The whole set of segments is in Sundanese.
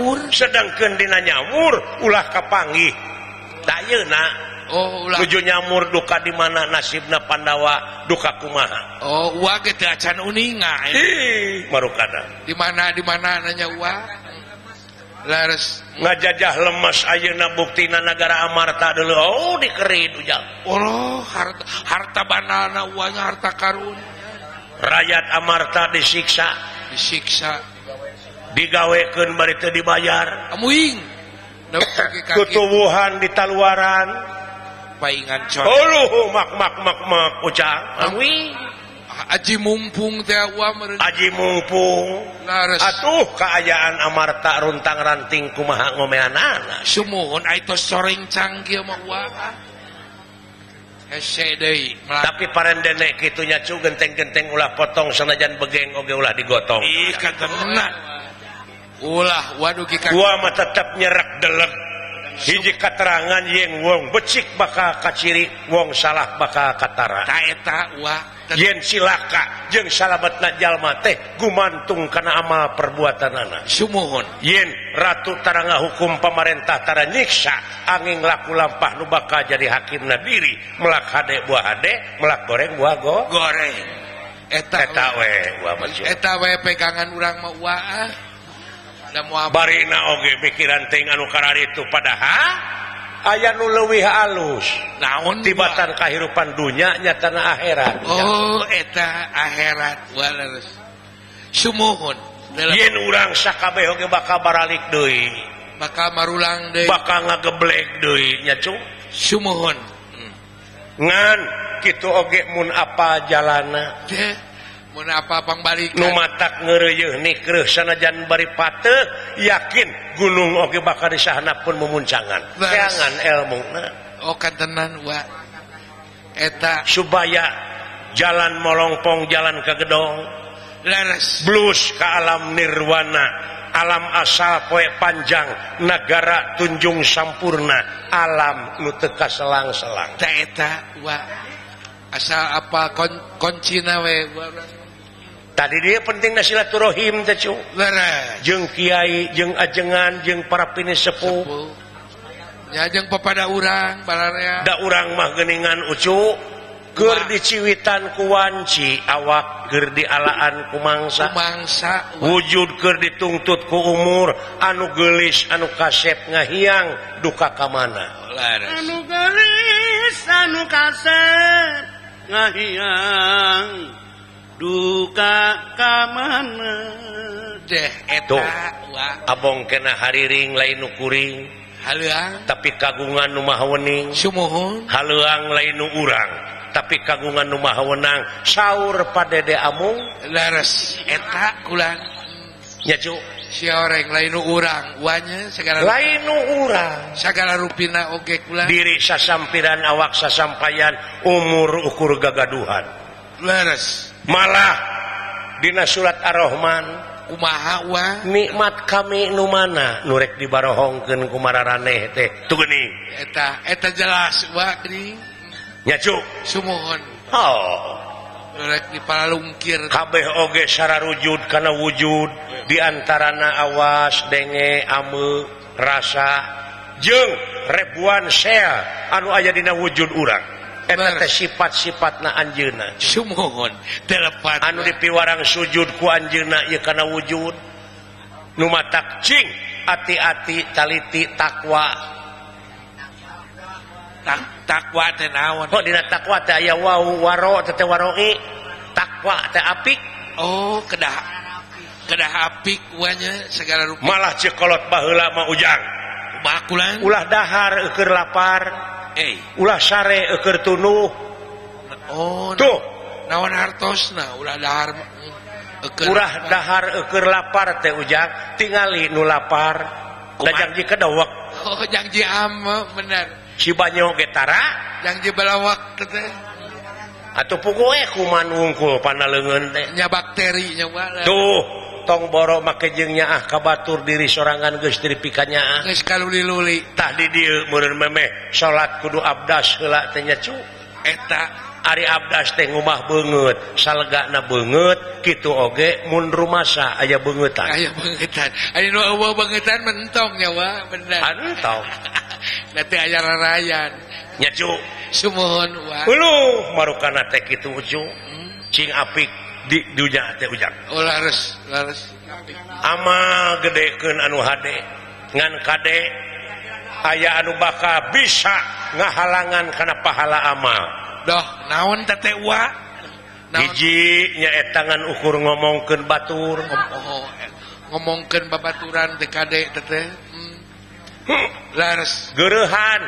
nyamur sedangkan Dina nyamur ulah kapanggih. Dayuna Oh, tuju nyamur duka di mana nasibna Pandawa duka kumaha. Oh uang itu acan uninga eh. marukana di mana di mana nanya uang lares ngajajah lemas ayeuna buktina negara Amarta dulu oh dikerin ujang. Allah harta harta banana uangnya harta karun. Rakyat Amarta disiksa. Disiksa. digaweken berita dibayar. Ketubuhan di taluaran. Paingan Aji mumpung Aji mumpung. Atuh keayaan Amarta runtang ranting kumaha ngome anak sumon itu soreng canggih tapi para denek itunya cu genteng-genteng ulah potong senajan begeng oge ulah digotong. ulah waduh gua tetap nyerak delep hiji keterangan yang wong becik bakal kaciri wong salah bakal katara. Kaeta wa yen silaka jeng salabat najal teh gumantung karena amal perbuatan anak sumuhun. Yen ratu taranga hukum pemerintah tara nyiksa angin laku lampah nu bakal jadi hakim nadiri melak hade buah hade melak goreng buah go goreng. Eta eta we. wa pegangan urang mau waah Oge pikiran tenukara itu padahal aya nu lewih halus naon tibatan kehidupan dunyanya tanah akhirat. Oh eta akhirat summohun yen urang sakabeh oge bakal baralik deui. Bakal marulang deui. Bakal ngageblek deui nya cung sumuhun. Hmm. ngan kitu oge mun apa jalana? Deh. menapapang balik? Sanajan baripate yakin gunung Oke bakar di sana pun memuncangan. Jangan ilmu oh, tenan eta. Supaya jalan molongpong jalan ke gedong. Leres blues ke alam nirwana. Alam asal poie panjang negara Tunjung sampurna. Alam nuteka selang-selang asal apa kon koncinawe tadi dia penting nasilaturahim jeng Kyai jeng ajengan jeng para finish sepuhjeng kepada urang nda urang mahgeningan ucu. Ger di Ciwitan kuwanci awak ger di alaan kumangsa bangsa wujud ger dituntutku umur. Anu gelis anu kasep ngahiang. Duka kamana anu gelis anu kasep ngahiang. duka kam deh Abong kena hariring lain ukuring halang tapi kagungan Numahawening summohun halang lain urang. Tapi kagungan rumah wenang. Sahur pada amung. Laras etak kulangcu sioreng lain urang. Wanya segala lain urang. Segala ruina oke okay, diri sasampiran awaksa sasampaian umur ukur gagaduhan. Laras. malah Dina surat ar-rahman. Umahawa nikmat kami Nu mana? Nurrek dibarohongken kumaraneh teh. Tueta eta jelas Sumohon oh. dipalungkir. Kabeh oge secara wujud karena wujud diantara na awas denge ame rasa. Jeng rebuan sea anu aja dina wujud urang. sifat-sifat na Anjna anu dipiwarang sujud ku Anjuna ya karena wujud. Numa takcing hati-hati taliti takwa. Tak takwa tenawan kok oh, dina takwa teh aya wau waro teh waroi. Takwa teh apik. Oh kedah kedah apik wanya segala rupa. Malah cekolot baheula mah ujang. bakulan ulah dahar eker lapar. Eh ulah sare eker tunuh. Oh tuh. nawan hartos nah ulah dahar urah dahar eker lapar teh ujang tingali nu lapar. Da janji kedawak oh janji ama bener. Si banyo getara janji balawak teh atau pugoe eh, kuman wungkul pandalengeun teh. Nya bakteri nya tuh. tong boro make jengnya ah kabatur diri sorangan guys pikannya ah guys kaluli luli dia meureun memeh salat kudu abdas helaknya cu. Nyacu eta. Ari abdas teh ngumah banget salga na banget gitu oge mun rumasa aya bangetan aya bangetan ari nu eueuh bangetan mentong nyawa bener anu tong nanti aya rarayan. Nyacu sumuhun wa. Ulu marukana teh kitu ucu hmm. cing apik. Oh, ama gedeken anu HD ngan kadek aya anu baka bisa ngahalangan karena pahala amal doh naon hijjinya tangan ukur ngomongken Batur. Ngom oh, oh eh, ngomongken babaturan TKD hmm. hmm. Lares gerehan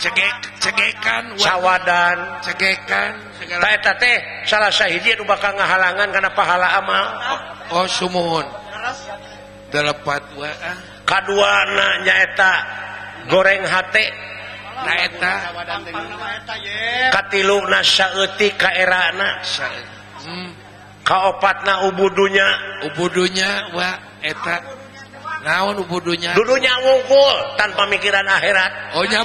cegek cegekan sawwadan cegekan segala. Teh salah sahiji anu bakal ngahalangan karena pahala amal Oh, oh summohon telepat ah. kaduana nyaeta goreng H kaopatna hmm. ubudunya. Ubudunya wa eta. Naon ubudunya? Dudunya ngungkul tanpa mikiran akhirat. Ohnya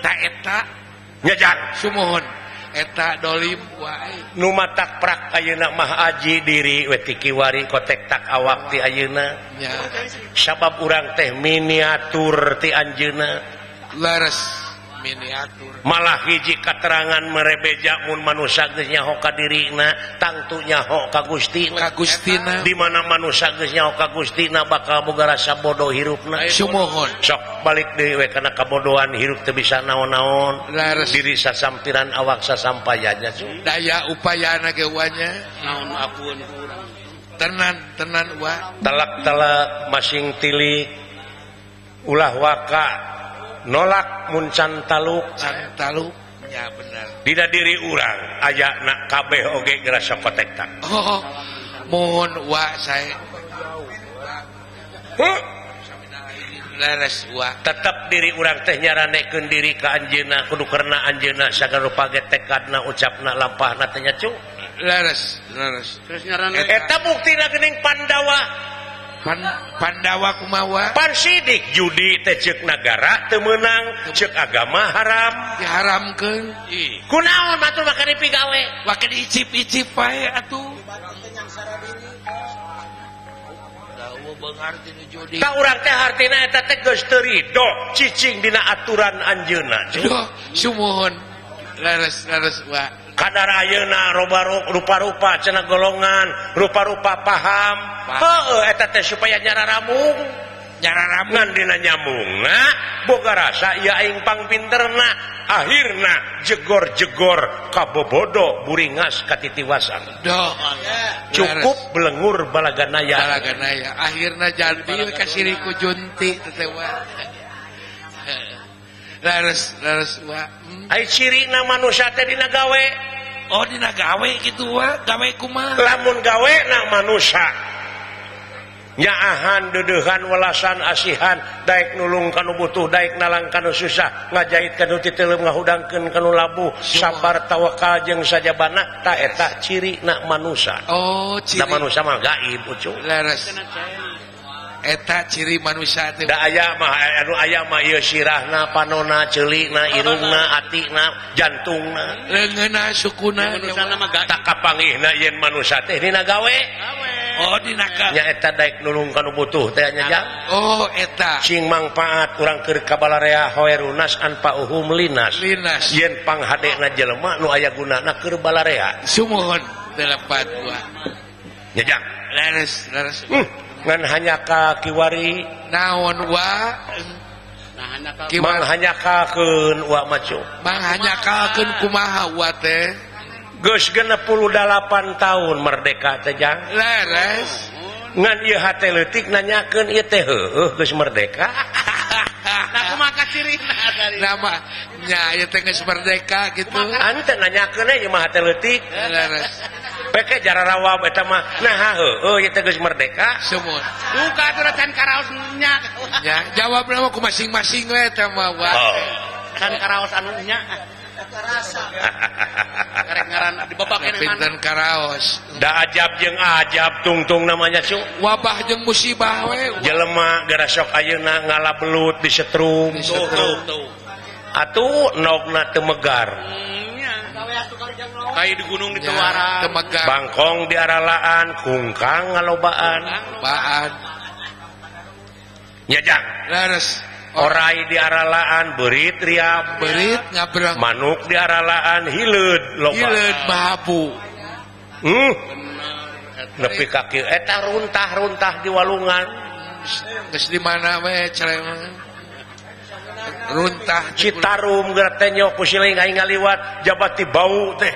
taetamohon eta. Dolim wae nu matak prak ayeuna mah aji diri we wetikiwari kotek tak awak ti ayeuna. Sabab urang teh miniatur ti anjeuna. Lares malah hiji keterangan merebejamun manusianya hoka dirina tangtunya hoka Gusti Gustina. Dimana manusianya hoka Gustina bakal boga rasa bodoh hirupnamohon sok balik dewe karena kebodohan hirup tuh bisa naon-naon. Diri sasampiran awaksa sampainya daya upaya anaknya naon apun tenan tenan wa. Telak-telak masing tilik ulah waka. nolak Muncan Taluk. Taluk ya benar. Tidak diri urang aya nak kabeh oge gerasa kotekta oh mohon wa saya. Huh? leres wa. Tetap diri urang teh nyaranekeun diri ka anjeuna kudu karena anjeuna sagala rupa ge tekadna ucapna lampahna teh nya cu. Leres leres. Terus nyaran eta buktina geuning Pandawa. Pan, Pandawa kumawa. Pan Sidik judi teh cek negara temenang cek agama haram. Diharamkan kunaon batu maka dipigawe maka diicip-icip pae atuh. Ka urang teh hartina eta teh geus terido cicing dina aturan anjeuna. Duh, sumuhun. Leres leres wa. kadar ayeuna rupa-rupa cenah golongan rupa-rupa paham. Heeh eta teh supaya nyara ramung nyara raman dina nyamung boga rasa ieu aing pangpinterna akhirna jegor-jegor kabobodo buringas katitiwasan cukup belengur balaganaya. Balaganaya. Akhirnya jantil kasiriku junti tetewa Hmm. ciri gawe. Oh gawe gitu gawe gawekuma lamun gawe na manusia. Nyaahan duduhan welasan asihan Daik nulung kanu butuh Daik nalang kanu susah ngajahit kanu telum ngahudangkeun kanu labu sabar tawakal jeung sajabana taeta ciri na manusia. Oh ciri. Na manusia mah gaib ucu. Leres eta ciri manusia teh. Da aya mah eh, anu aya mah ieu sirahna panona celik Irungna atina jantungna. Leungeuna sukuna. Yen manusia teh dina gawe. Oh dina ka nya eta daek nulung Ohnyalungkan butuh teh nya jang. Oh eta. Cing mangpaat urang keur kabalarea Hoerrunas anpa uhum linas. Linas. Yen panghadena jelema nu aya gunana keur balarea sumuhun telepat gua. Jang. Leres leres hmm. ngan hanya ka kiwari naon wa Mang hanya kakeun wa macu. Mang hanya kakeun kumaha wa teh? Geus 68 tahun merdeka teh jang. Leres. Ngan ieu hate leutik nanyakeun ieu teh heueuh geus merdeka. Nah kumaha ciri tadi? Nama nya ieu teh geus merdeka gitu. Ante nanyakeun e, ieu mah hate leutik. Leres. peke jara rawa eta mah nah oh, geus merdeka. Semua buka aturan karaosnya ya jawab nama ku masing-masing we eta mah wa. Oh. kan karaos anu nya. Karek ngaran dibabakeun pinten karaos. Da ajab jeung ajab tungtung namanya cu. Wabah jeung musibah we jelema gara sok ayeuna ngalabelut di setrum. Tuh atuh nokna temegar hmm. Hai di gunung di Tewara Bangkong di Aralaan kungkang ngalobaan. Baan. Nyajang. Leres Orai di Aralaan berit riap Berit ngabrang Manuk di Aralaan hilud loba Hilud bahapu Hmm? Nepi kaki. Eh, Eta runtah-runtah di walungan. Terus di mana we cereng runtah Citarum geretenyo kusiling aing ngaliwat jabati bau teh.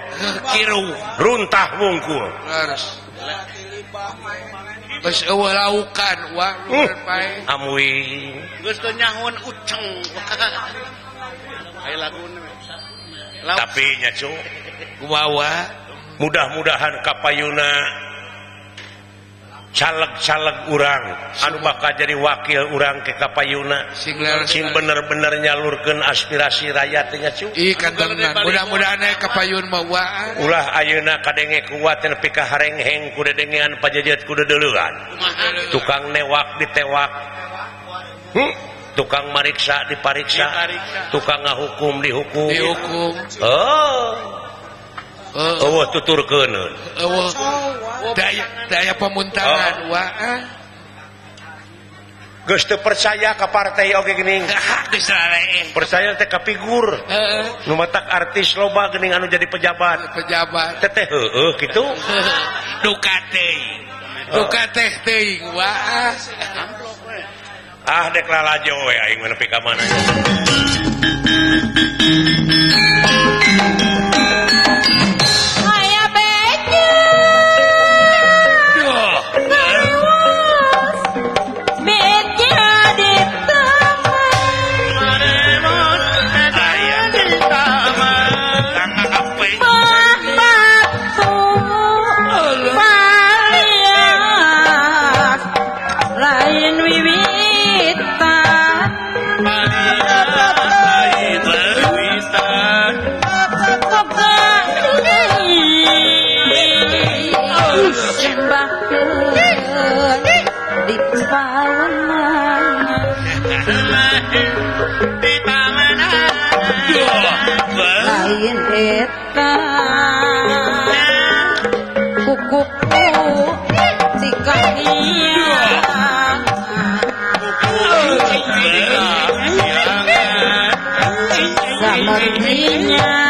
Kiru runtah wungkul leres geus eueuh laukan wa bae uh. amui. Geus teu nyahun uceng. Aya lagu tapi nya cu. Kumaha mudah-mudahan kapayuna caleg-caleg urang. Anu bakal jadi wakil urang ke Kapayuna. Sing bener-bener nyalurkan aspirasi rakyat rakyatnya cu mudah-mudahan Kapayun mau ulah ayeuna kadenge kuat dan pika harengheng kuda dengean pajajet kuda deluran tukang newak ditewak. Hmm? tukang mariksa dipariksa. Tukang ngahukum dihukum. Dihukum. Oh. uh, tutur ke uh, daya, daya pemuntangan ah. uh. Gustu percaya ke partai oke gening percaya teh ke figur. Numatak artis loba gening anu jadi pejabat. Pejabat. Teteh heeh gitu duka teh duka teh teh ah. Dek lalajo ya aing menepi ka mana. lain eta kukuku sikania Samartinya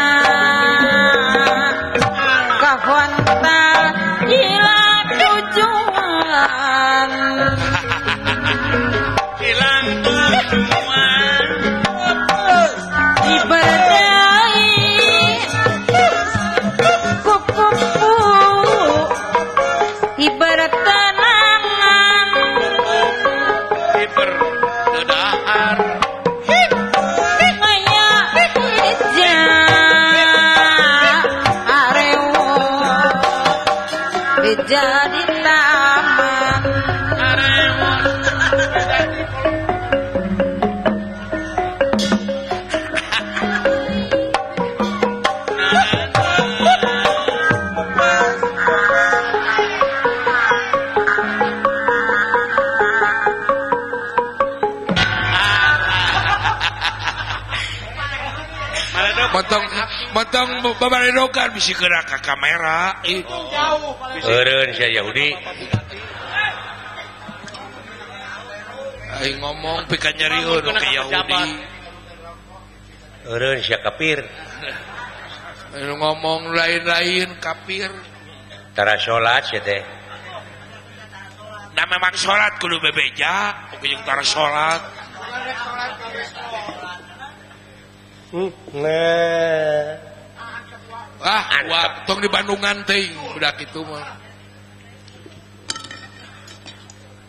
pemerindukan bisi gerak ke kamera. Keren saya Yahudi. Aing ngomong pikan nyariun ke Yahudi. Keren saya kapir. Aing ngomong lain-lain kapir. Tara salat ya teh. Nah memang sholat kudu bebeja. Oke yang tara sholat. Hmm, nah. ah tong di Bandungan ting udah gitu mah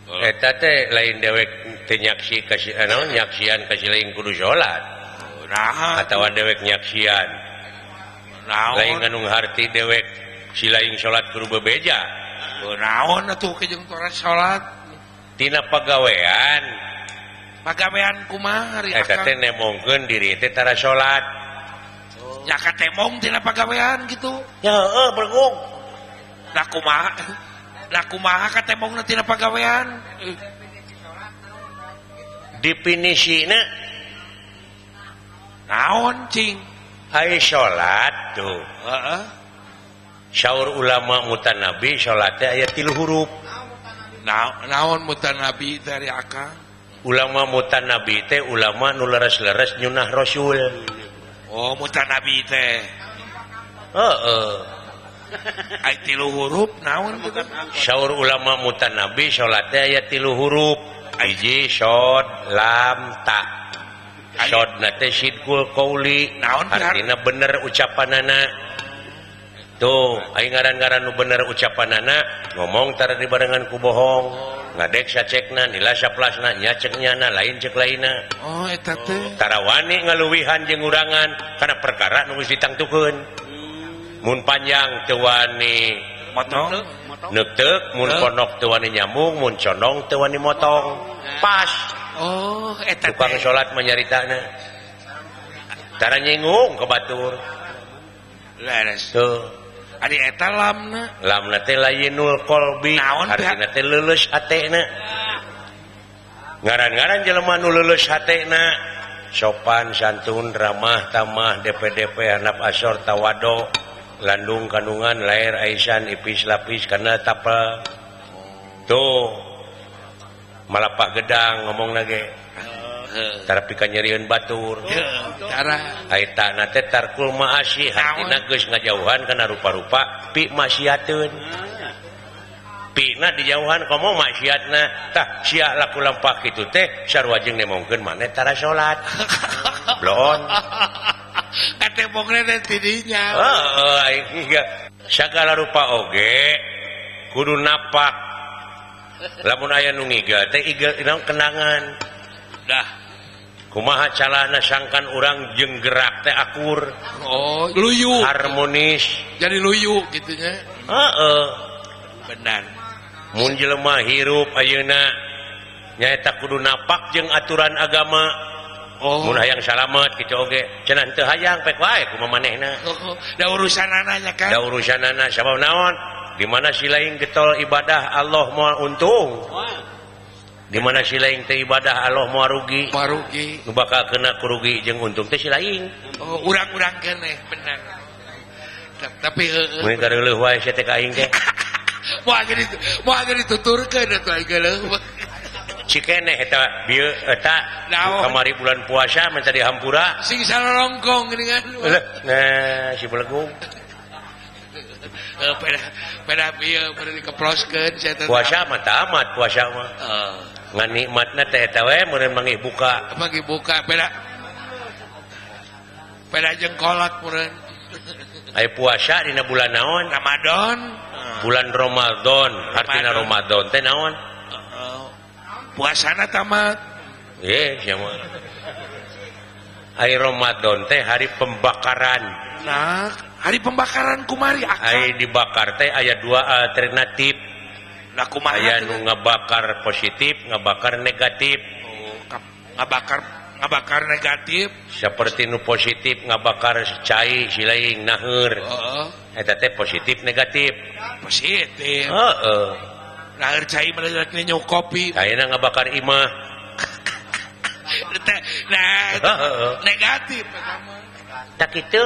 oh. Eta teh lain dewek tenyaksi kasih anu nyaksian kasih lain kudu sholat. Nah. Atau dewek nyaksian. Nah. Lain nganung harti dewek si lain sholat kudu bebeja. Oh, naon atuh kejeng torat sholat. Tina pagawean. Pagawean kumaha hari. Eta teh nemongkeun diri teh tara sholat. nyaka temong tina pagawean gitu. Ya eh bergong. Nah kumaha? Nah kumaha katemong na tina pagawean? Definisina naon cing? Hai sholat tuh. Uh -uh. syaur ulama mutanabi sholatnya ayat tilu huruf. Na naon mutanabi dari akang? Ulama mutanabi teh ulama nu leres-leres nyunah rasul. Oh muta nabi teh. Oh, Ai tilu huruf naon syaur ulama muta nabi salat aya tilu huruf. Hiji syod lam ta. Syod na teh sidkul qauli naon artinya bener ucapanana. tuh ngaran-garan bener ucapan anak ngomongtara dibarenngan ku bohong. Ngadeksa cekna dilasa plasnanya ceknyana lain cek laintarawan oh, eta teh. Tarawani ngaluwihan jeung urangan karena perkara nu geus ditangtukeun. Mun panjang teu wani motong? Neuteuk mun ponok tuwani nyambung mun condong tuwani motong. Pas! Oh eta tukang salat menyaritana tara nyinggung ke batur. Leres tuh. eta lamna. Lamna teh lainul qolbi artinya teh leuleus hatena. Ngaran-ngaran jelema nu leuleus hatena. Sopan santun ramah tamah DPDP hanap asor tawado. Landung kandungan lair aisan ipis lapis karena tapel. Tuh. Malapak gedang ngomong lagi. pikan nyeriun Batur. Takul ngajauhan karena rupa-rupa pi maksiatun pina dijauhan kamu maksiatnatah siap laku lampak itu teh syar wajeng mungkin manetara salat blon segala rupa oge kudu napak lamun aya nuiga kenangan. Dah. kumaha calana sangkan orang jeng gerak teh akur? Oh luyu. Harmonis. Jadi luyu gitunya heeh. Benar. Mun jelema hirup ayeuna. Nyaeta kudu napak jeung aturan agama. Oh. Mun hayang salamet kitu oge. Cenah teu hayang pek wae kumaha manehna? Oh, oh. da urusan nya kan da urusanana sabab naon? Di mana si lain getol ibadah Allah mau untung? Wow. gimana silain teh ibadah Allah mau rugi. Rugi. Bakal kena kerugi jeng untung teh silain oh urang-urang kene eh, benar. Tapi eh, eh. mun kareuh wae sia teh aing teh. Mau moal geus moal geus dituturkeun atuh aing geuleuh Cikene eta bieu eta kamari bulan puasa minta di hampura. Sing salorongkong dengan nah si belegung. Uh, pada pada bieu pada dikeploskeun saya puasa mah tamat puasa mah. Uh. nikmatna teh eta wae meureun mangi buka. Bagi buka peda. Peda jengkolak meureun. Aya puasa dina bulan naon? Ramadan. Ah. Bulan ramadan. Artinya ramadan. Teh naon? Uh-uh. Puasana tamat. Ye siapa Ayo Ramadan teh hari pembakaran. Nah hari pembakaran kumari akan. Ayo dibakar teh ayat dua eh, alternatif bakar positif ngebakar negatif. Oh, bakar bakar negatif. Seperti nu positif nggak cai silaing silain oh. eta teh positif negatif. Positif. Uh nah, kopi. Nggak bakar Imah nah, negatif. Tak itu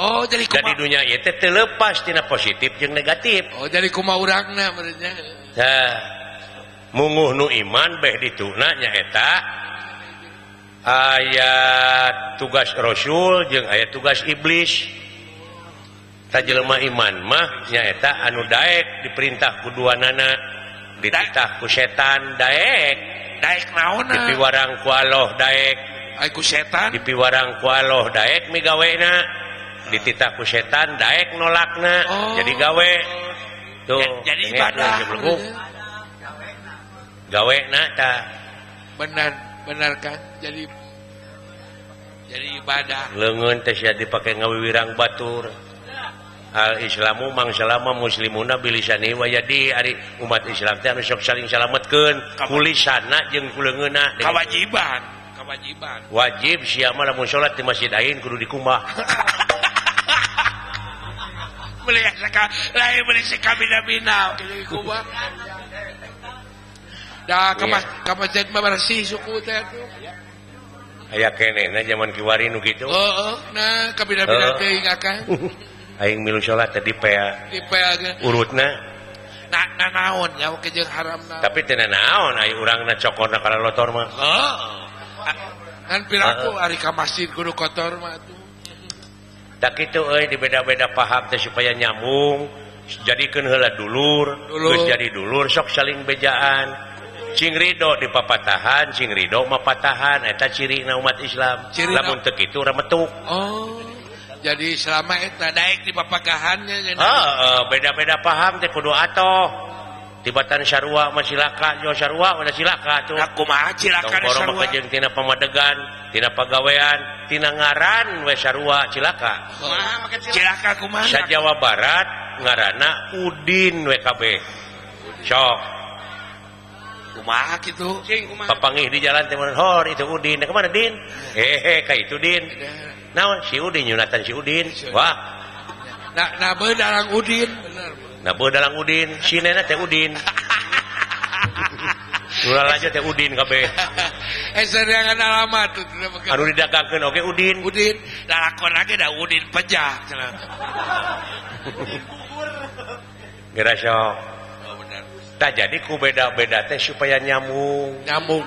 Oh jadi jadi dunia itu terlepas tina positif yang negatif. Oh jadi kuma orangnya berarti. nah, munguh nu iman beh dituna nyaeta ayat tugas Rasul jeung ayat tugas iblis. Tak jelema iman mah nyaeta anu daek diperintah kuduan nana dititah ku setan daek. Daek naona dipiwarang ku Allah daek. Aku setan? Dipiwarang ku Allah daek migawena ditita ku setan Daek nolakna. Oh. jadi gawe. Tuh eh, jadi ibadah gawe na ta. Benar benar kan jadi jadi ibadah. Lengan tes ya dipakai ngawiwirang batur. Al islamu mang salama muslimuna bilisani wa jadi ari umat islam teh anu sok saling salametkeun. Kulisana jeung kuleungeuna. Kawajiban kawajiban wajib sia mah lamun salat di masjid ain kudu dikumbah. bersih suku aya nah zaman Kiwari nu gitu. Oh, oh, nah, kabina bina oh. teuing akang Aing milu salat tadi pea. Dipegang urutna. Nah, nah, naon ya haram naon. tapi teu naon ayo urangna na cokor lotor mah. Oh. oh. Ah, kan piraku uh, ari ka masjid kudu kotor mah tuh. Tak itu eh di beda-beda paham teh supaya nyambung. Jadikan hela dulur terus jadi dulur sok saling bejaan. Cing Ridho di papatahan Cing Ridho mapatahan eta ciri na umat Islam. Ciri lamun teu kitu remetuk oh jadi selama eta daek di papagahannya beda-beda paham teh kudu atoh. tibatan Syarwa masilaka Jo Syarwa udah silaka tuh. Aku matina pemadegan tina pegaweian tina ngaran we Syarwa cilaka cilaka aku masa Jawa Barat ngarana Udin WKB sok. Kumaha gitu papangih di jalan Timur Hor itu Udin. Nah, kemana Din? Hehe eh, kayak itu Din. Naon si Udin Yunatan si Udin. Wah. Nah, nah bener Udin. Bener Nah, dalam Udin, sinena teh Udin. Ulah aja teh Udin kabeh. Eh serangan alamat tuh. Anu didagangkeun oge Udin. Udin, lalakon lagi dah Udin pejah cenah. Geura sok. Oh bener. Tah jadi ku beda-beda teh supaya nyambung. Nyambung.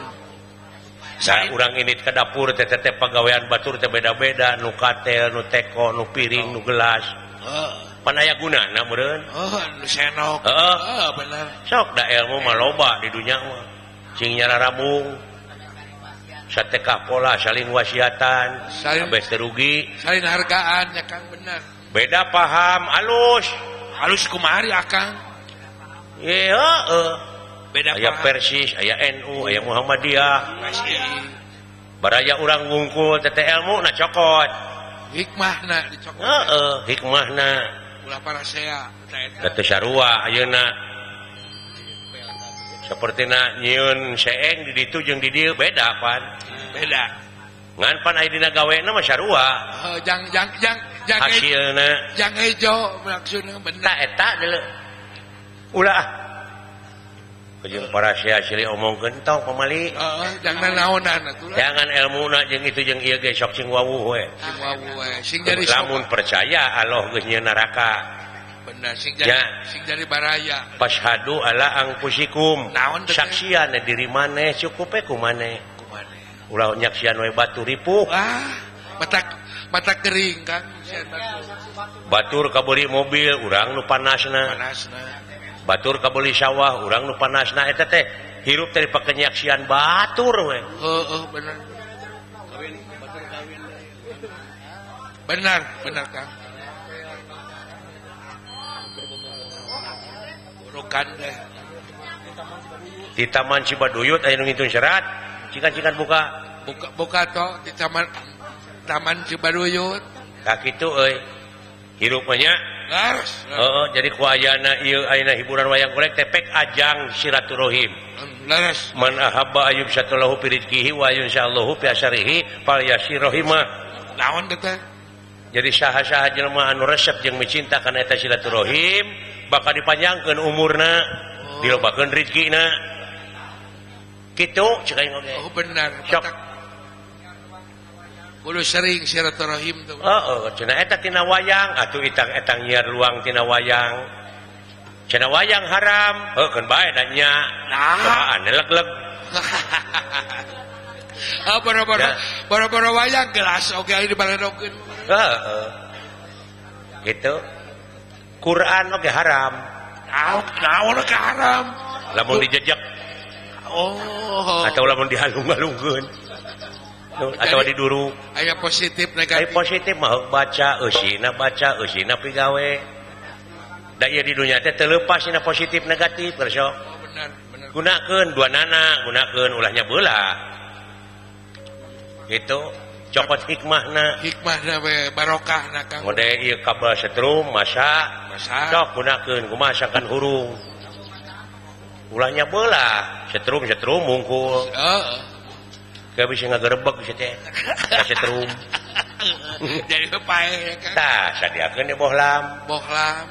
Saya urang ini ke dapur teh teh pegawaian batur teh beda-beda nu katel, nu teko, nu piring, nu gelas. Heeh. panaya guna sok ilmu maloba di dunia singnyala Rabung sate pola saling wasiatan. Saling rugi saling hargaannya Kang benar beda paham halus halus kumari akan yeah, uh. beda aya Persis aya NU aya Muhammadiyah. Baraya orang ngungkul TT ilmu na cokot. Hikmahna dicokot uh, uh, hikmahna Ayeuna seperti na nyiun di ditu jeung di dieu beda pan. Beda. Ngan pan aya dina gawe na mah sarua oh, jang jang jang jang hasilna jang hejo maksudna bener eta deuleu eh, ulah. jeung para sia parasia omong gentong pemali. Uh, jangan naonan atuh. jangan ilmu jeung itu jeung ieu ge sok sing wawu we. Sing jadi lamun percaya Allah geus geusnya neraka. Benar sing jadi ya. sing jadi baraya. Pashadu ala angkusikum naon saksian diri maneh cukup we ku maneh. Ku ulah nyaksian we batu ripuh ah mata mata kering kan batur kabeli mobil urang nu panasna. Panasna. Batur kabeli sawah urang nu panas na teh hirup dari pakenyaksian Batur we. Oh, oh, benar. Benar, benar Kang. Burukan deh. Di Taman Cibaduyut aya nu ngitun serat. Cikan-cikan buka. Buka buka toh di Taman Taman Cibaduyut. Kak kitu euy. Hirupnya Oh, jadi kuana hiburan wayang golek tepek ajang silaturahim. Man ahabba ayyub satallahu fi rizqihi wa yunsallahu fi asarihi fal yasirahimah naon teh jadi saha-saha jelema anu resep jeung mencintakan eta silaturahim bakal dipanjangkeun umurna oh. dilobakeun rezekina kitu cek aing oge. Oh benar sok. sering silaturahim tuh. oh, oh, wayang atuh itang-etang nyiar luang tina wayang. Cina wayang haram oh, kan baik nanya nah. leg leg ah, para para ya. para para wayang gelas oke okay, di baladokeun oh, oh. gitu. Quran oke okay, haram. Naon naon ke haram? Lamun dijejak oh. Atau lamun dihalung-halungkeun. atau di dulu aya positif negatif positif mau baca usina baca usina pigawe daya di dunia teh terlepas sina positif negatif kerso gunakan dua nana gunakan ulahnya bola itu copot hikmahna hikmahna we barokah na kang mode ieu kabel setrum masa masa sok gunakan kumasakan hurung ulahnya bola setrum setrum mungkul heeh Gak bisa ngagerebek bisa teh. Bisa terum. Jadi kepae kan. Tah, sadiakeun di bohlam. Bohlam.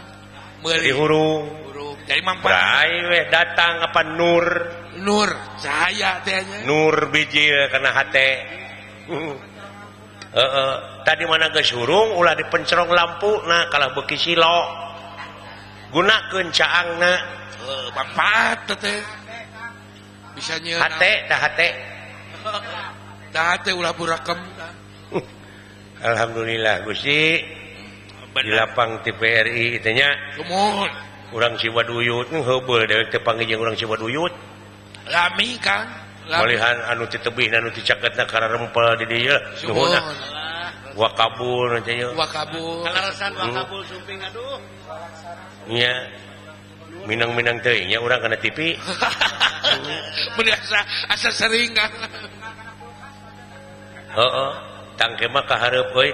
Meuli hurung. Hurung. Jadi mampan. Rai we datang apa nur? Nur cahaya tehnya. Nur biji kana hate. Heeh. Uh, eh. uh, tadi mana geus hurung ulah dipencerong lampu nah kalah beki silo. Gunakeun caangna. Heeh, uh, manfaat teh. Bisa nyeun. Hate tah hate. Tate ulah burakem. Alhamdulillah Gusti. Di dilapang TPRI itunya kurang siwa duyutpanggil orang siwa duyut lami kan melihat anu titebih anu dicaket na karena rempel di dia suhuna wakabul nantinya wakabul. Alasan hmm. wakabul sumping aduh. Iya Minang-minang tehnya orang karena TV merasa asa sering oh, oh. tangke maka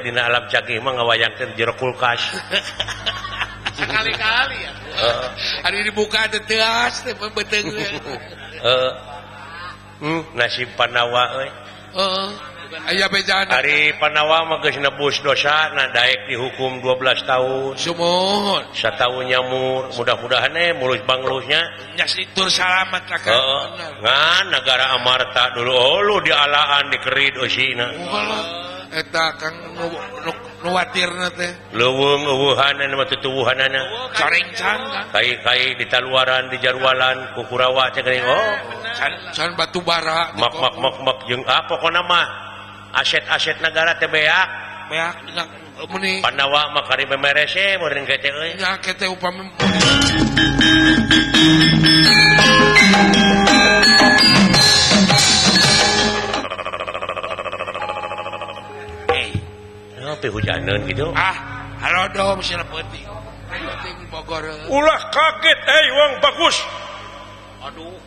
dina alam cakimah ngawayangkan jero kulkas. Sekali-kali ya. Uh, hari dibuka ada teas uh, hmm, nasib panawa uh. aya hari Panawa nebus dosa nah Daek dihukum 12 tahun. Sumohon. Saya tahu nyamur mudah-mudahan eh mulus banglusnya. Nyasitur salamat kakak uh, nah, negara Amarta dulu. Oh, lu di alaan di kerid Osina eta kang nuwatir teh. Leuweung eueuhan anu tutuwuhan ana oh, caringcang kai-kai di taluaran di jarwalan ku Kurawa cek oh. Can, can batu bara mak mak mak mak jeung ah pokona mah. aset-aset negara TBA Pandawa maka memerese hujanan gitu? Ah halo dong Bogor. Ulah kaget eh wong bagus. Aduh,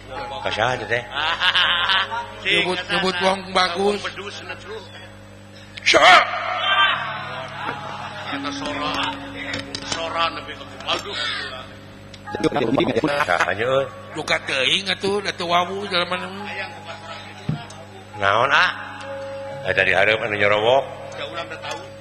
nyebut nyebut wong bagus. Syah. Kita sora. Sora nepi ka bagus. luka teuing atuh atuh wawu jalan naon ah? Eta di hareup anu nyerowok udah ulang udah tahu.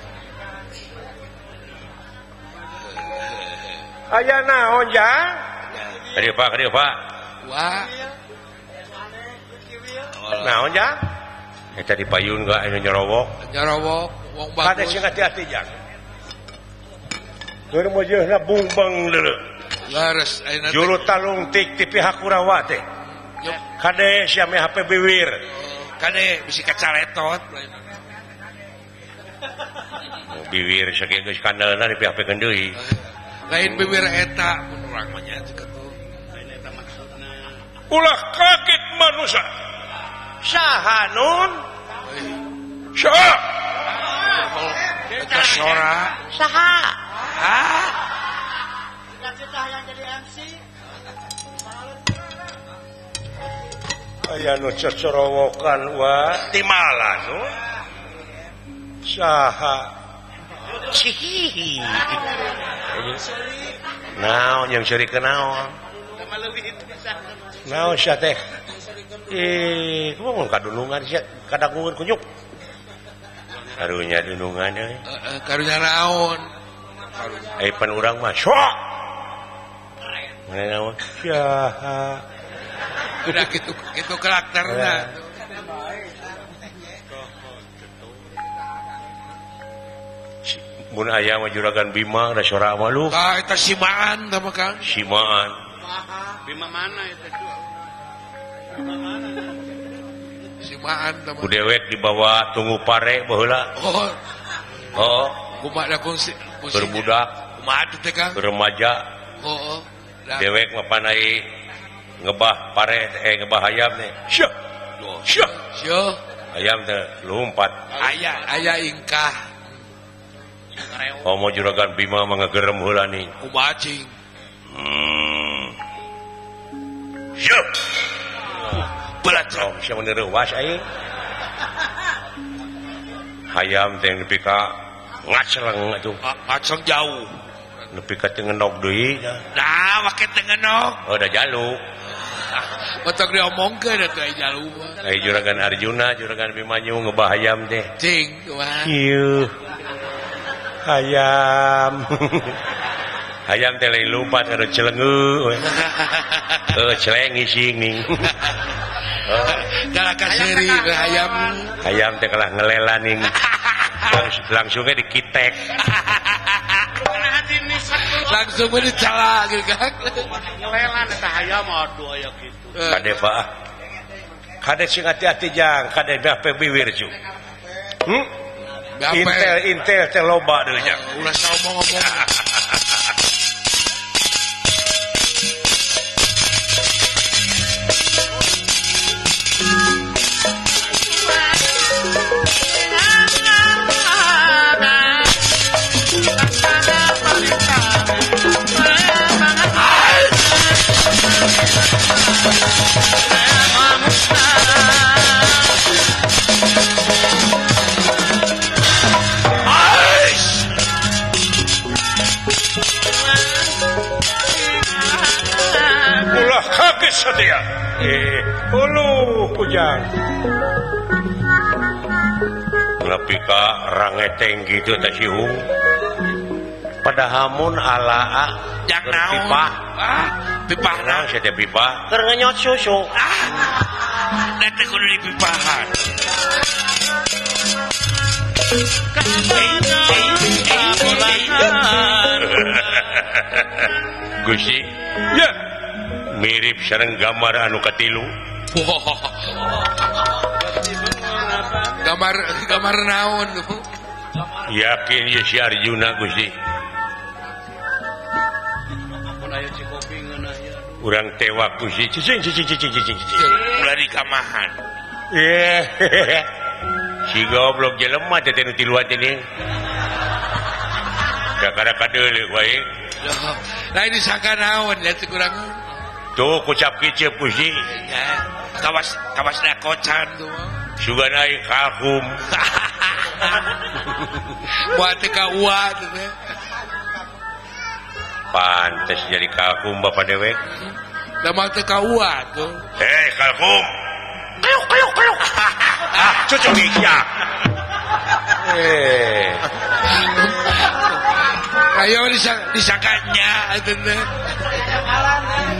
aya naon naon tadi payun nggak ayo nyerowok nyerowok wong bagus. Kada hati-hati jang Gur mojohna bumbang leuleuh lares ayeuna juru talung tik ti pihak Kurawa teh kade sia HP biwir. Oh, kade bisi kacaletot. Biwir sakieu geus kandelna di pihak HP deui lain bibir eta orangnya ulah kaget manusia. Sahanun saha. Eta sora saha. Cita-cita aya nu cocorowokan wa. Timala nu saha. naon yang seri kenal naon usah teh eh kamu mau kadunungan sih kadang kunyuk karunya dunungan ya karunya naon eh pan orang mah sok ya udah gitu itu karakternya aya mah juragan Bima da suara malu ah, simaan simaan Bima mana eta simaan dewek dibawa tunggu pare baheula. oh. Oh. Kumaha da kungsi? berbudak Kumaha teh Kang? remaja oh, oh. dewek mepanai ngebah pare eh ngebah ayam nih Syah. Syah. Syuh. ayam teh lumpat Aya aya ingkah Omo juragan Bima mengegerem hulani kubacing hmm. Belat oh, siapa meniru was aing. Eh? Hayam teh nepi ka ngaceleng eh, atuh. Ngacleng jauh. Nepi ka teu ngenok deui. Nah, make teu ngenok. Oh, da jaluk. Matak diomongkeun atuh ai jaluk. Ai juragan Arjuna, juragan Bimanyu ngebahayam teh. Cing, wah. Eh. Ieu. ayam. Ayam tele lupa ada celengu eh celeng ising dalam kaseri ayam ayam. Teh kalah ngelela nih langsungnya dikitek. Langsung dicala gitu kan. Ngelela teh ayam aduh aya gitu. Eh. Kade pak. Kade sing hati-hati jang. Kade beh biwir ju hmm? Intel Intel teh loba deui deunya. Oh, ulah ngomong-ngomong. Thank you. hujang lebih Ka rangeteng gitu padahamun Keur ngenyot susu. Dan teh kudu dipipahan. Gusi. Ya. yeah. mirip sareng gambar anu katilu. Wow. gambar gambar naon yakin ya si Arjuna Gusti. Urang tewak Gusti. Cicing cicing cicing cicing cicing mulai kamahan. Yeah. si goblok jelema teh tete nu tiluan teh Ya kada kadeuleuk wae. Lah ini saka naon ya kurang tuh kucap kicip ya. kawas kawas na kocan suga naik kakum buat kawan pantes jadi kakum bapak dewek nama teh kawan tuh hei kakum kayuk kayuk kayuk. Ah cocok gigya eh kayu disakanya disangkanya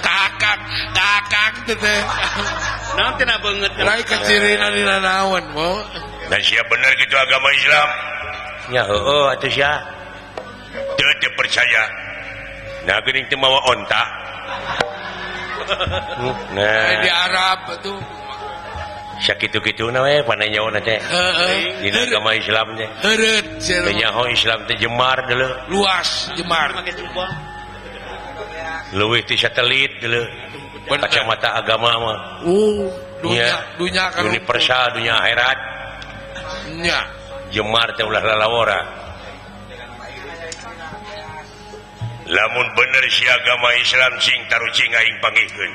kakak kakak tete nanti na banget lain keciri nani nanawan mau dan siap bener gitu agama Islam. Ya oh atau siya tidak percaya. Nah gini itu mawa onta. Hmm, nah. Di Arab tuh sakit gitu na eh pandai nyawa na teh. Di agama Islam teh. Heret nyaho Islam teh jemar dulu. Luas jemar. luwih di satelit dulu. Kacamata agama mah. Uh, dunia, dunia kan universal dunia akhirat. Nya jemar teh ulah lalawara. Lamun bener si agama Islam sing tarucing aing pangikeun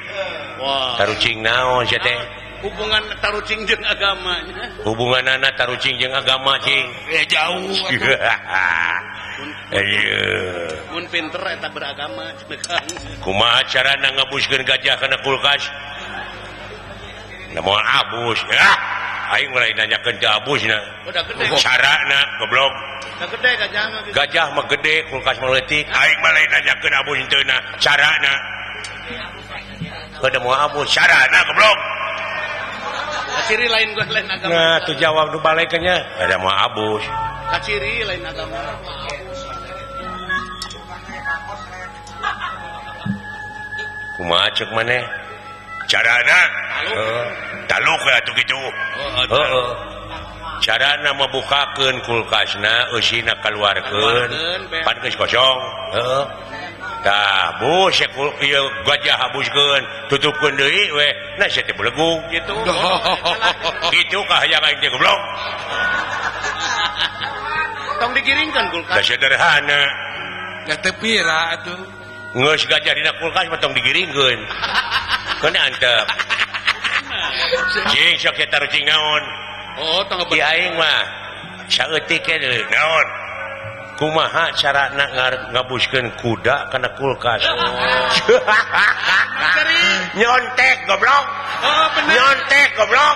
wah. Tarucing naon sia teh? Hubungan tarucing jeung agama hubungan anak tarucing jeung agama cing. Oh, ya jauh. pinter beragama kuma acara ngebuskan gajah karena kulkas? Mau Abus. Ya Aing mulai nanya ke Abus oh, cara na, goblok. Gede, gajah gitu. gajah mah gede, kulkas meletik mulai nanya nanyakan Abus itu na. cara pada mau Abus cara goblok. Kaciri lain gue lain agama. Nah tuh jawab dulu baliknya ada mau Abus. Kaciri lain agama. macet maneh carana. Oh, Tuh gitu. Oh, oh, uh, cara nama bukakan kulkasna Usina keluarkan. Pankes kosong uh, tabus gajah habuskan tutupkan deui weh. Nasihat belegung gitu. Gitu kahayang aing goblok. Tong digiringkan kulkas. Sederhana. Ya tepira atuh kulkasong digiringgun naon naon kumaha cara ngabuskan kuda karena kulkas nyontek goblok nyontek goblok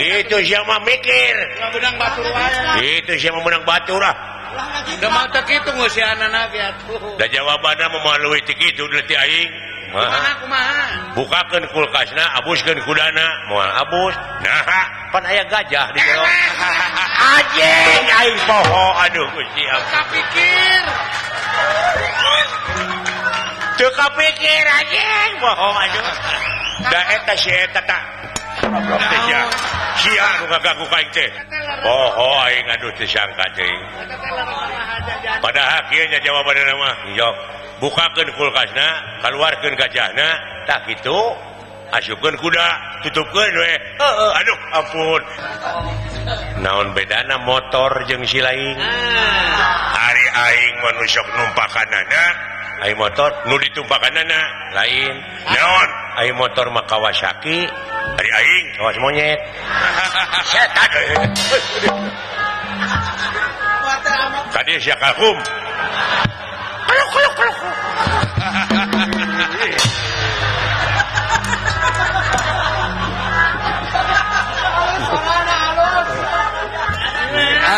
itu siapa mikir itu siapa menang Baturah Da jawabannya memalui itu bukakan kulkasna Abuskan kudana. Mual Abus nah pan aya gajah di ajeng aing poho. Aduh Gusti pikir. Teu kapikir ajeng poho aduh. Da eta si eta tak. pada akhirnya jawaban nama bukakan kulkasna keluarkan gajahna tak itu asupkan kuda tutupkan we oh, aduh ampun. Naon bedana motor jeung si lain? Hari aing manusok numpakan anak aing motor nu ditumpakan anak lain. Naon? Aing motor mah Kawasaki. Hari aing kawas monyet. Setan tadi siakagum kalau kalau kalau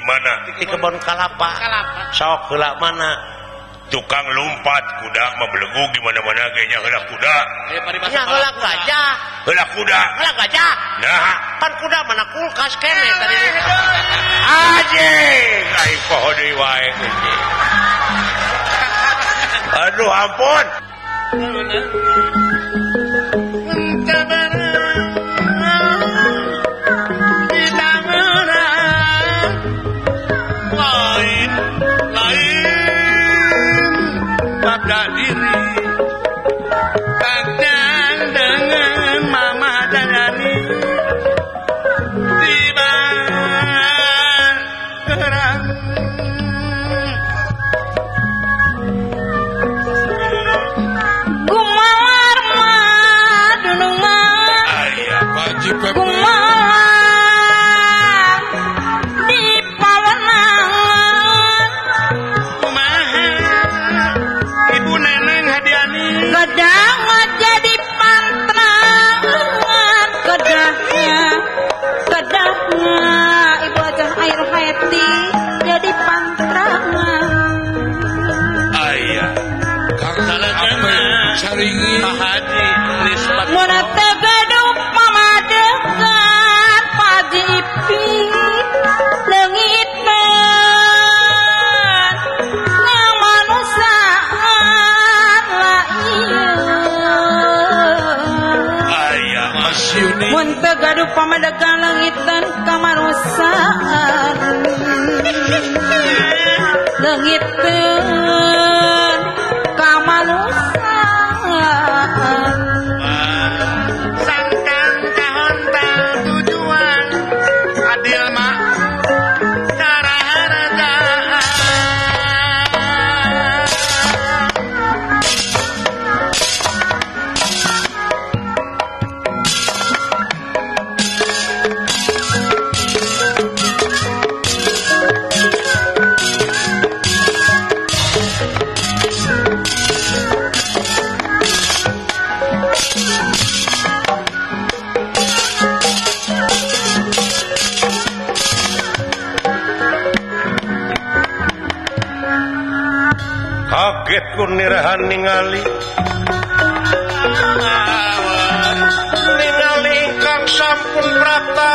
di mana? Di kebon kalapa. Kalapa. sok hela mana? Tukang lumpat kuda mebelegu gimana mana kayaknya hela kuda. Ya hela gajah. Hela kuda. Hela gajah. Nah. Kan kuda mana kulkas kene tadi. aje. Ai poho deui wae. Aduh ampun. Haji Muradung mamadekan Paji Ipin Lengit Nang manusaan Ayah masyuni. Mun tegaduh pamadekan lengitan Kamarusaan Lengit Lengit ningali ningali kang sampun prata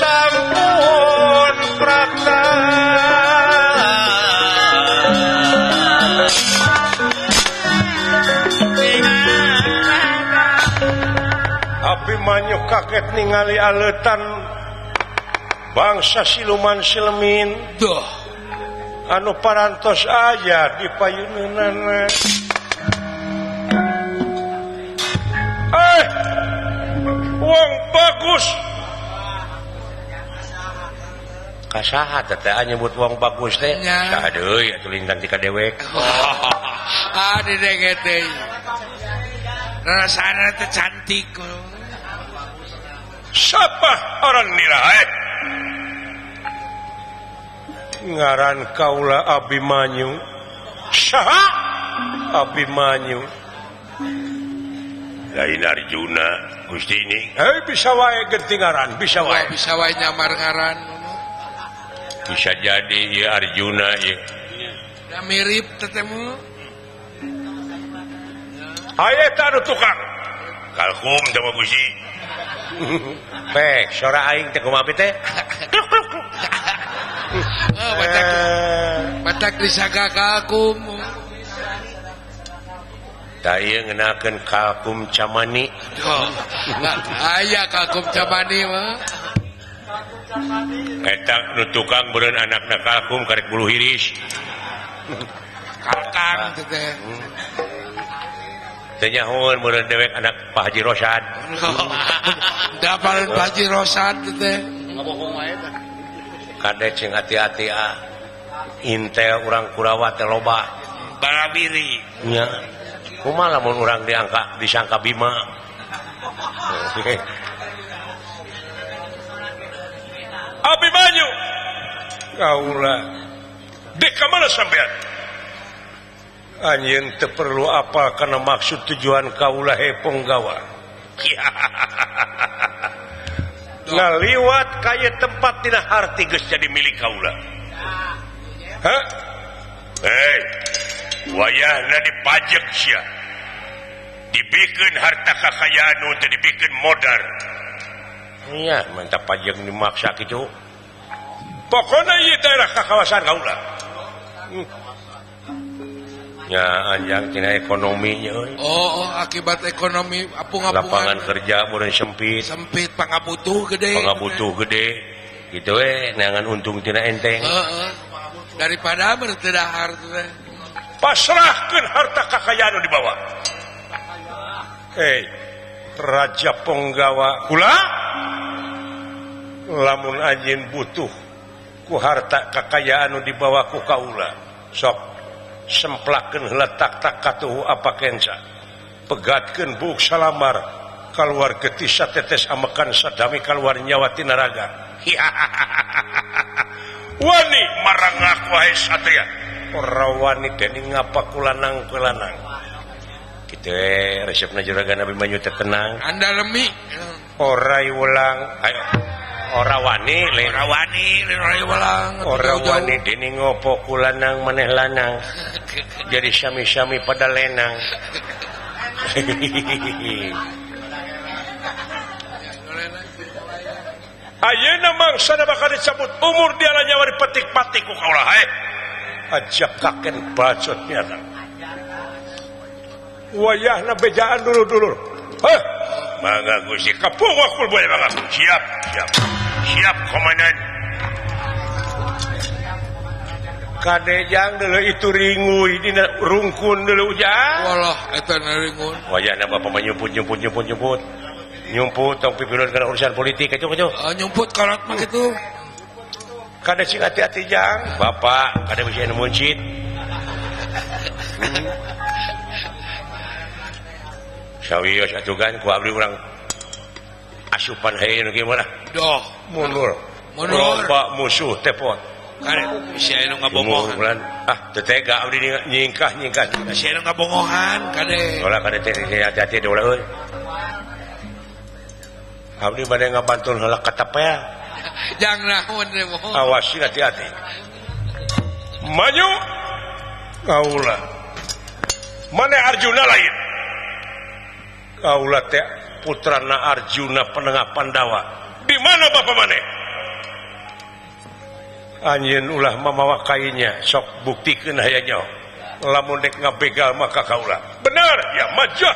sampun prata Abi manyuk kaget ningali aletan bangsa siluman silmin Duh. anu parantos aja di payununana eh. eh uang bagus. Kasaha teh nyebut uang bagus teh. Aduh ya tuling ganti ka dewek. Ah, Aduh denge teh. Rasanya teh cantik oh. siapa orang nilai eh? ngaran Kaula Abimanyu. Abimanyu. Lain Arjuna Gusti ini. Hey, bisa wae gertingaran bisa wae. Bisa wae nyamar ngaran. Bisa jadi ya Arjuna ya nah, mirip tetemu. Ayo taruh tukang. Kalkum sama Gusti. Bek, suara aing teh kumaha teh? Oh, eh. ngenakan kakum camani. Oh, aya kakum camani petak nu tukang be anakaknya kakum karek bulu hiris. Tenyahun meureun dewek anak Pak Haji Rosan. Dapal Pak Haji Rosan teh. Ngabokong wae kadek sing hati-hati ah. Intel orang kurawat loba. Barabiri. Nya. Kumaha lamun orang diangka disangka bima? Abi Banyu. Kaula dek ka mana sampean? Anjeun teu perlu apa karena maksud tujuan kaula he penggawa ngaliwat kay tempat Di arti jadi milik Kaula. Ah, hey, wayah dipajak pajak dibikin harta kekayaan untuk dibikin modal iya mantap pajak dimaksa gitu pokoknya daerah kawasan Kaula. Hmm. anjangtina ekonominya Oh oh akibat ekonomi apung lapangan kerja mulai sempit. Sempit pangga butuh gede. Pangga butuh gede. Gitu eh nangan untung tina enteng. Uh, uh. daripada bertedahar harta pasrahkan harta kekayaan di bawah eh, hei raja penggawa kula lamun anjin butuh ku harta kekayaan di bawahku kaula. Sok. semplaken letak tak katuh apa kenca. Pegatkan buk salamar keluar getisa tetes amakan sadami keluar nyawati naraga. Wani marang aku hai satria. Ora wani deni ngapa kulanang kulanang gitu eh, resep juragan Nabi Banyu terkenang Anda lemi. Orai ulang ayo. Ora wani ora wani ulang ora wani dini ngopok kulanang maneh lanang. Jadi sami-sami pada lenang. Ayeuna mangsa bakal dicabut umur dia nyawa dipetik-petik ku kaulah hae. Ajak kaken bacotnya. Nah. wayah na bejaan dulu-dulur huh? siap siap siap komandan Kadejang dulu itu ringui di rungkun dulu ujang. Walah, eta ringun. Wayah na bapak menyumput nyumput nyumput nyumput. Nyumput tong pipilun kana urusan politik aja kacau Uh, nyumput karat mah gitu Kada sing hati-hati jang. Bapak kada bisa nu muncit. asupan gimana Doh, mundur mundur Pak musuh tepot nyingkah nyingkah kabongohan Abdi badai ngabantul heula katapea. Jang naon deh moho. Awas hati-hati. Maju. Kaula. Mana Arjuna lain? Kaula teh putrana Arjuna penengah Pandawa. Di mana Bapak maneh? Anjin ulah mamawa kainya sok buktikeun hayang nyaho. Lamun dek ngabegal maka kaula. Benar, ya majah.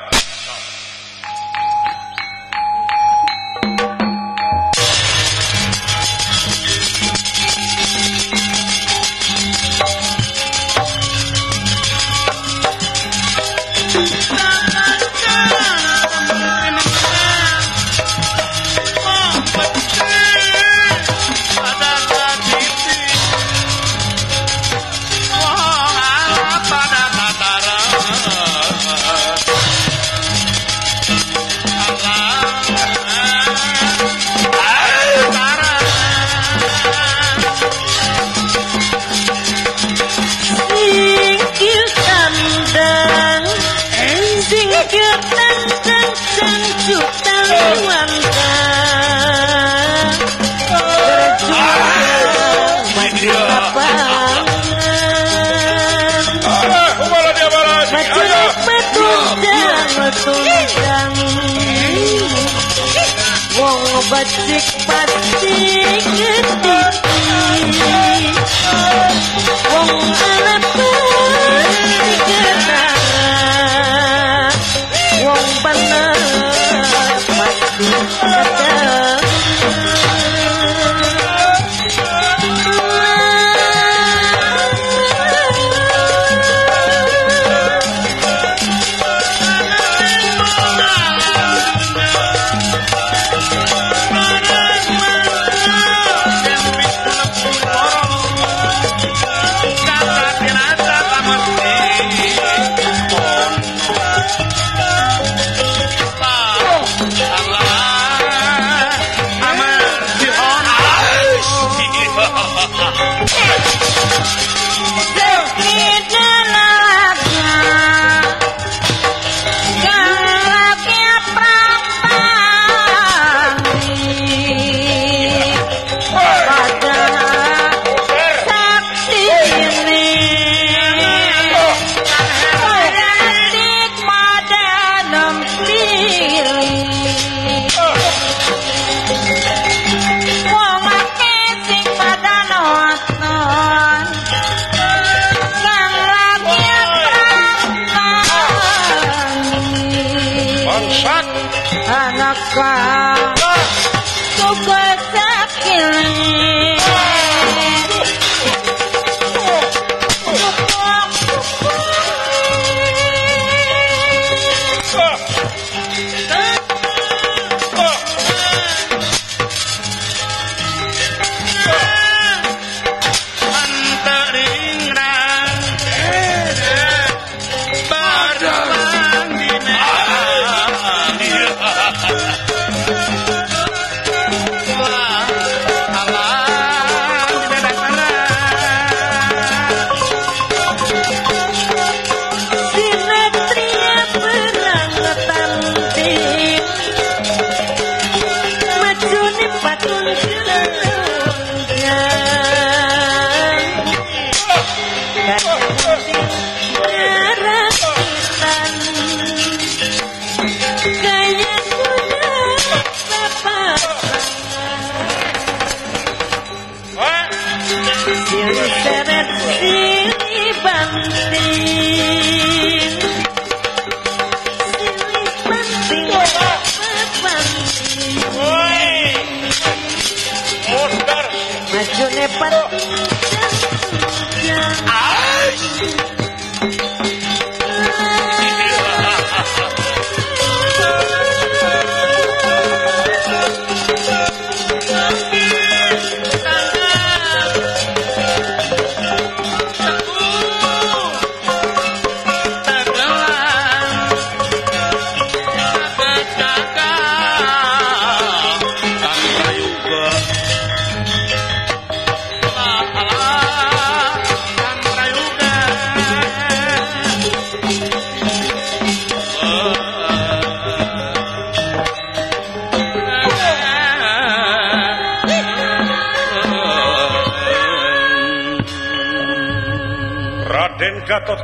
gonna do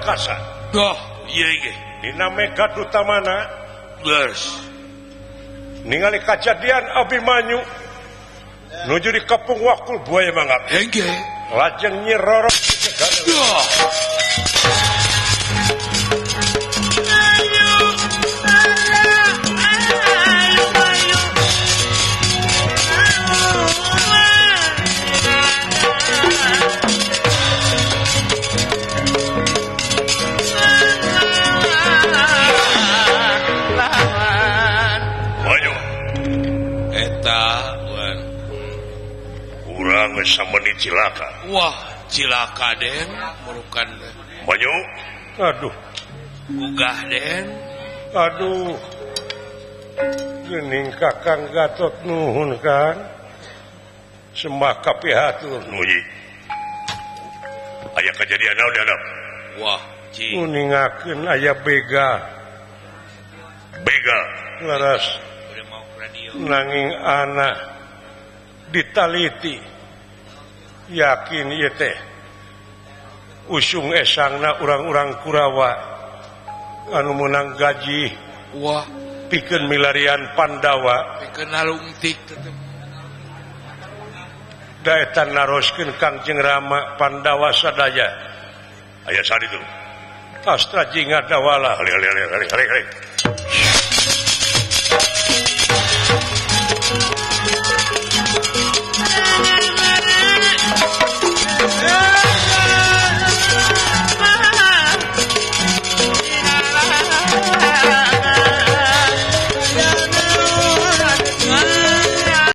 angkasa oh, Dina ningali kejadian Abimanyu. Nuju di kepung Wakul buaya mangap. Hengge lajeng nyiroro. Oh. Wah cilaka Den merukan Banyu. Aduh. Gugah Den. Aduh. Gening kakang Gatot nuhun kan? Sembah kapihatur. Muji ayah kejadian naon dan wah ci. Kuningakeun aya bega. Bega. Laras nanging anak ditaliti. yakin teh. Usung esangna orang-orang Kurawa. Anu menang gaji. Wah. Piken milarian Pandawa. Daetan naroskin Kangjeng Rama Pandawa sadaya. Ayah saat itu Astra jingat dawala. Halik, halik, halik,